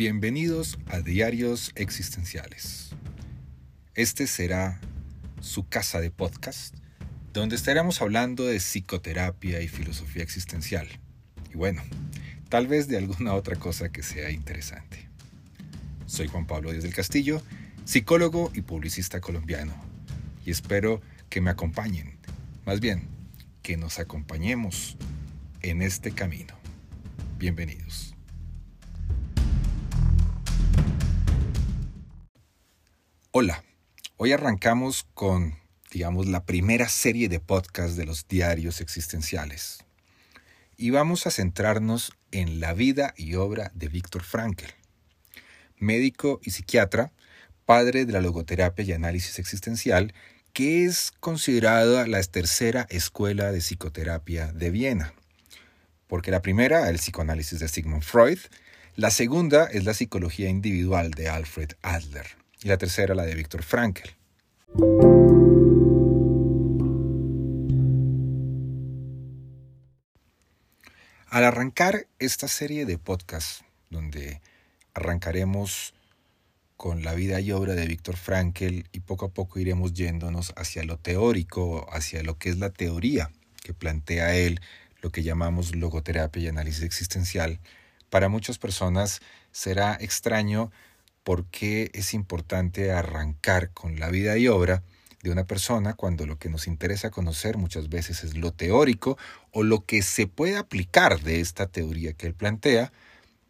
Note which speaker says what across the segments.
Speaker 1: Bienvenidos a Diarios Existenciales. Este será su casa de podcast, donde estaremos hablando de psicoterapia y filosofía existencial. Y bueno, tal vez de alguna otra cosa que sea interesante. Soy Juan Pablo Díaz del Castillo, psicólogo y publicista colombiano, y espero que me acompañen, más bien, que nos acompañemos en este camino. Bienvenidos. Hola, hoy arrancamos con, digamos, la primera serie de podcasts de los diarios existenciales. Y vamos a centrarnos en la vida y obra de Víctor Frankl, médico y psiquiatra, padre de la logoterapia y análisis existencial, que es considerada la tercera escuela de psicoterapia de Viena. Porque la primera, el psicoanálisis de Sigmund Freud, la segunda es la psicología individual de Alfred Adler y la tercera la de Víctor Frankl. Al arrancar esta serie de podcasts, donde arrancaremos con la vida y obra de Víctor Frankl y poco a poco iremos yéndonos hacia lo teórico, hacia lo que es la teoría que plantea él, lo que llamamos logoterapia y análisis existencial, para muchas personas será extraño por qué es importante arrancar con la vida y obra de una persona cuando lo que nos interesa conocer muchas veces es lo teórico o lo que se puede aplicar de esta teoría que él plantea,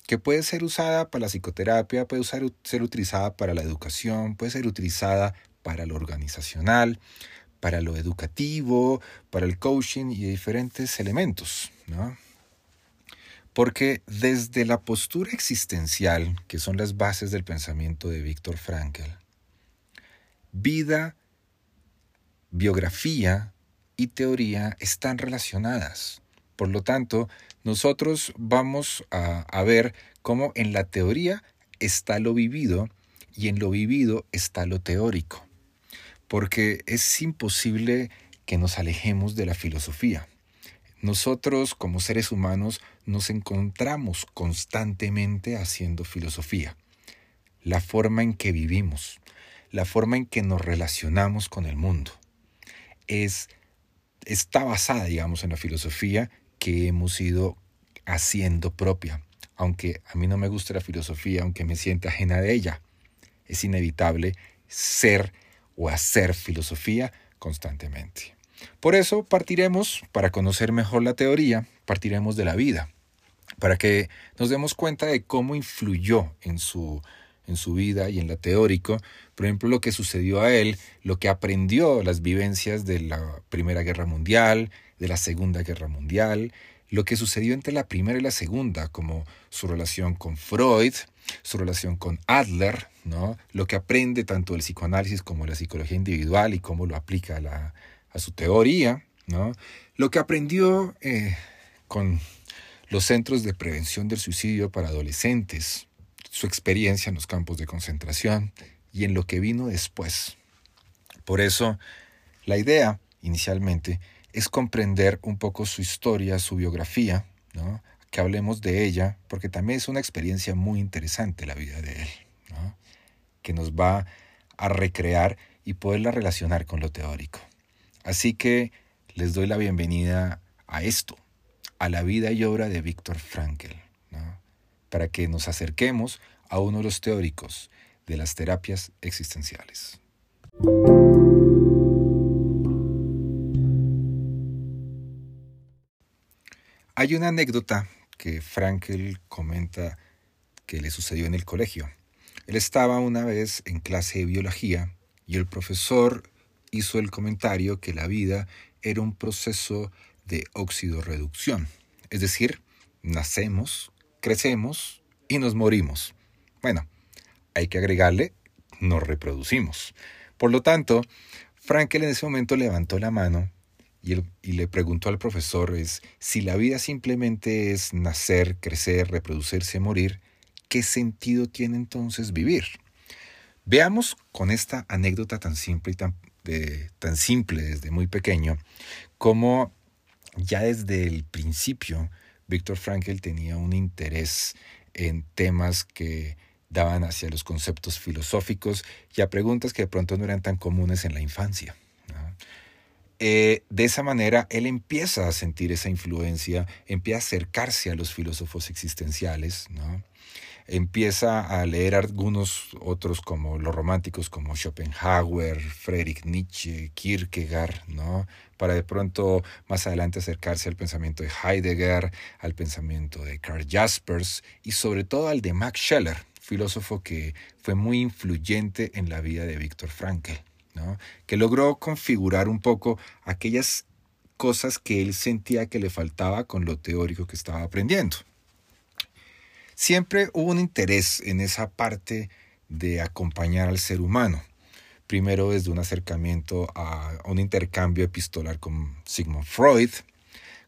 Speaker 1: que puede ser usada para la psicoterapia, puede ser utilizada para la educación, puede ser utilizada para lo organizacional, para lo educativo, para el coaching y diferentes elementos. ¿no? Porque desde la postura existencial, que son las bases del pensamiento de Víctor Frankl, vida, biografía y teoría están relacionadas. Por lo tanto, nosotros vamos a, a, ver cómo en la teoría está lo vivido y en lo vivido está lo teórico. Porque es imposible que nos alejemos de la filosofía. Nosotros como seres humanos nos encontramos constantemente haciendo filosofía. La forma en que vivimos, la forma en que nos relacionamos con el mundo, es, está basada, digamos, en la filosofía que hemos ido haciendo propia. Aunque a mí no me gusta la filosofía, aunque me sienta ajena de ella, es inevitable ser o hacer filosofía constantemente. Por eso partiremos, para conocer mejor la teoría, partiremos de la vida, para que nos demos cuenta de cómo influyó en su, en su vida y en la teórico, por ejemplo, lo que sucedió a él, lo que aprendió, las vivencias de la Primera Guerra Mundial, de la Segunda Guerra Mundial, lo que sucedió entre la primera y la segunda, como su relación con Freud, su relación con Adler, ¿no? lo que aprende tanto el psicoanálisis como la psicología individual y cómo lo aplica a la, a su teoría, ¿no? Lo que aprendió eh, con los centros de prevención del suicidio para adolescentes, su experiencia en los campos de concentración y en lo que vino después. Por eso, la idea, inicialmente, es comprender un poco su historia, su biografía, que hablemos de ella, porque también es una experiencia muy interesante la vida de él, que nos va a recrear y poderla relacionar con lo teórico. Así que les doy la bienvenida a esto, a la vida y obra de Víctor Frankl, para que nos acerquemos a uno de los teóricos de las terapias existenciales. Hay una anécdota que Frankl comenta que le sucedió en el colegio. Él estaba una vez en clase de biología y el profesor hizo el comentario que la vida era un proceso de oxidorreducción, es decir, nacemos, crecemos y nos morimos. Bueno, hay que agregarle, nos reproducimos. Por lo tanto, Frankel en ese momento levantó la mano y, le preguntó al profesor es, si la vida simplemente es nacer, crecer, reproducirse, morir, ¿qué sentido tiene entonces vivir? Veamos con esta anécdota tan simple y tan tan simple desde muy pequeño, como ya desde el principio Víctor Frankl tenía un interés en temas que daban hacia los conceptos filosóficos y a preguntas que de pronto no eran tan comunes en la infancia. Eh, de esa manera, él empieza a sentir esa influencia, empieza a acercarse a los filósofos existenciales, ¿no? Empieza a leer algunos otros como los románticos como Schopenhauer, Friedrich Nietzsche, Kierkegaard, ¿no? Para de pronto más adelante acercarse al pensamiento de Heidegger, al pensamiento de Karl Jaspers y sobre todo al de Max Scheler, filósofo que fue muy influyente en la vida de Viktor Frankl, ¿no? Que logró configurar un poco aquellas cosas que él sentía que le faltaba con lo teórico que estaba aprendiendo siempre hubo un interés en esa parte de acompañar al ser humano. Primero desde un acercamiento a un intercambio epistolar con Sigmund Freud,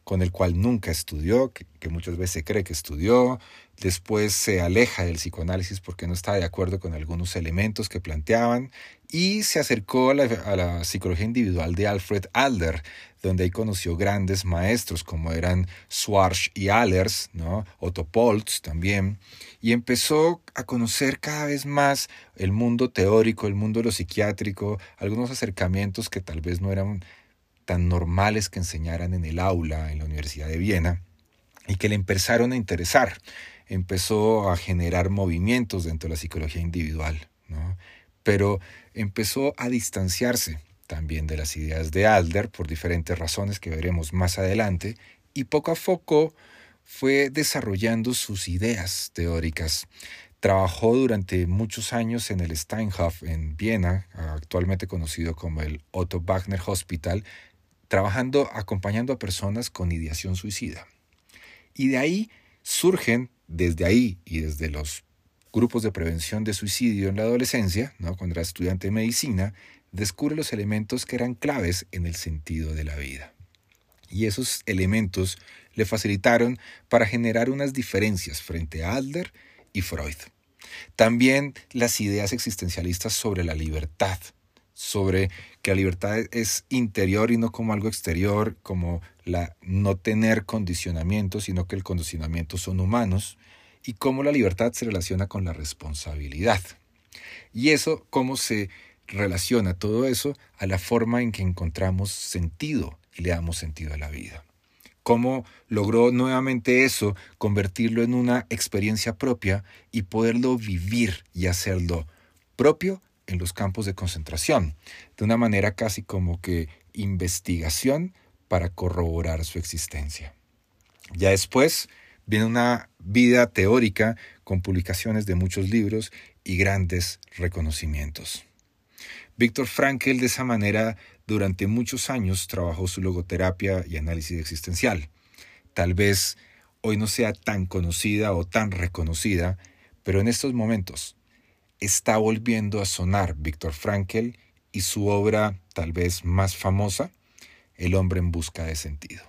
Speaker 1: con el cual nunca estudió, que, muchas veces cree que estudió, después se aleja del psicoanálisis porque no está de acuerdo con algunos elementos que planteaban y se acercó a la, psicología individual de Alfred Adler, donde ahí conoció grandes maestros como eran Schwarz y Allers. Otto Poltz también, y empezó a conocer cada vez más el mundo teórico, el mundo de lo psiquiátrico, algunos acercamientos que tal vez no eran tan normales que enseñaran en el aula en la Universidad de Viena y que le empezaron a interesar. Empezó a generar movimientos dentro de la psicología individual, ¿no? pero empezó a distanciarse también de las ideas de Alder por diferentes razones que veremos más adelante y poco a poco fue desarrollando sus ideas teóricas. Trabajó durante muchos años en el Steinhof en Viena, actualmente conocido como el Otto Wagner Hospital, trabajando acompañando a personas con ideación suicida. Y de ahí surgen, desde ahí y desde los grupos de prevención de suicidio en la adolescencia, ¿no? cuando era estudiante de medicina, descubre los elementos que eran claves en el sentido de la vida. Y esos elementos le facilitaron para generar unas diferencias frente a Adler y Freud. También las ideas existencialistas sobre la libertad, sobre que la libertad es interior y no como algo exterior, como la no tener condicionamiento, sino que el condicionamiento son humanos, y cómo la libertad se relaciona con la responsabilidad. Y eso, cómo se relaciona todo eso a la forma en que encontramos sentido y le damos sentido a la vida. Cómo logró nuevamente eso, convertirlo en una experiencia propia y poderlo vivir y hacerlo propio en los campos de concentración, de una manera casi como que investigación para corroborar su existencia. Ya después, Viene una vida teórica con publicaciones de muchos libros y grandes reconocimientos. Víctor Frankl de esa manera durante muchos años trabajó su logoterapia y análisis existencial. Tal vez hoy no sea tan conocida o tan reconocida, pero en estos momentos está volviendo a sonar Víctor Frankl y su obra tal vez más famosa, El hombre en busca de sentido.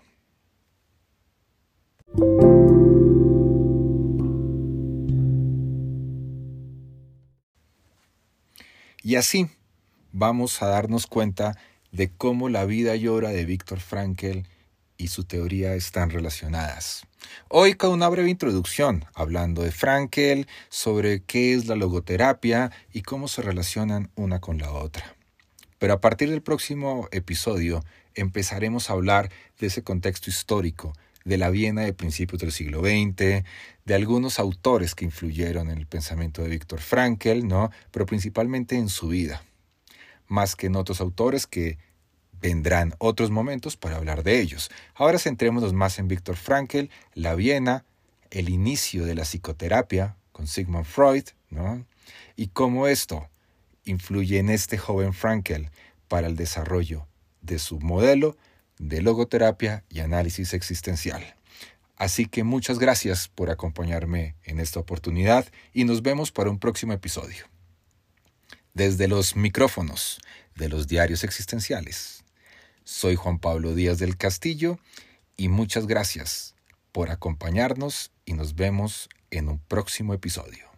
Speaker 1: Y así vamos a darnos cuenta de cómo la vida y obra de Víctor Frankl y su teoría están relacionadas. Hoy con una breve introducción, hablando de Frankl, sobre qué es la logoterapia y cómo se relacionan una con la otra. Pero a partir del próximo episodio empezaremos a hablar de ese contexto histórico de la Viena de principios del siglo XX, de algunos autores que influyeron en el pensamiento de Víctor Frankl, ¿no? pero principalmente en su vida, más que en otros autores que vendrán otros momentos para hablar de ellos. Ahora centrémonos más en Víctor Frankl, la Viena, el inicio de la psicoterapia con Sigmund Freud, ¿no? y cómo esto influye en este joven Frankl para el desarrollo de su modelo de logoterapia y análisis existencial. Así que muchas gracias por acompañarme en esta oportunidad y nos vemos para un próximo episodio. Desde los micrófonos de los diarios existenciales, soy Juan Pablo Díaz del Castillo y muchas gracias por acompañarnos y nos vemos en un próximo episodio.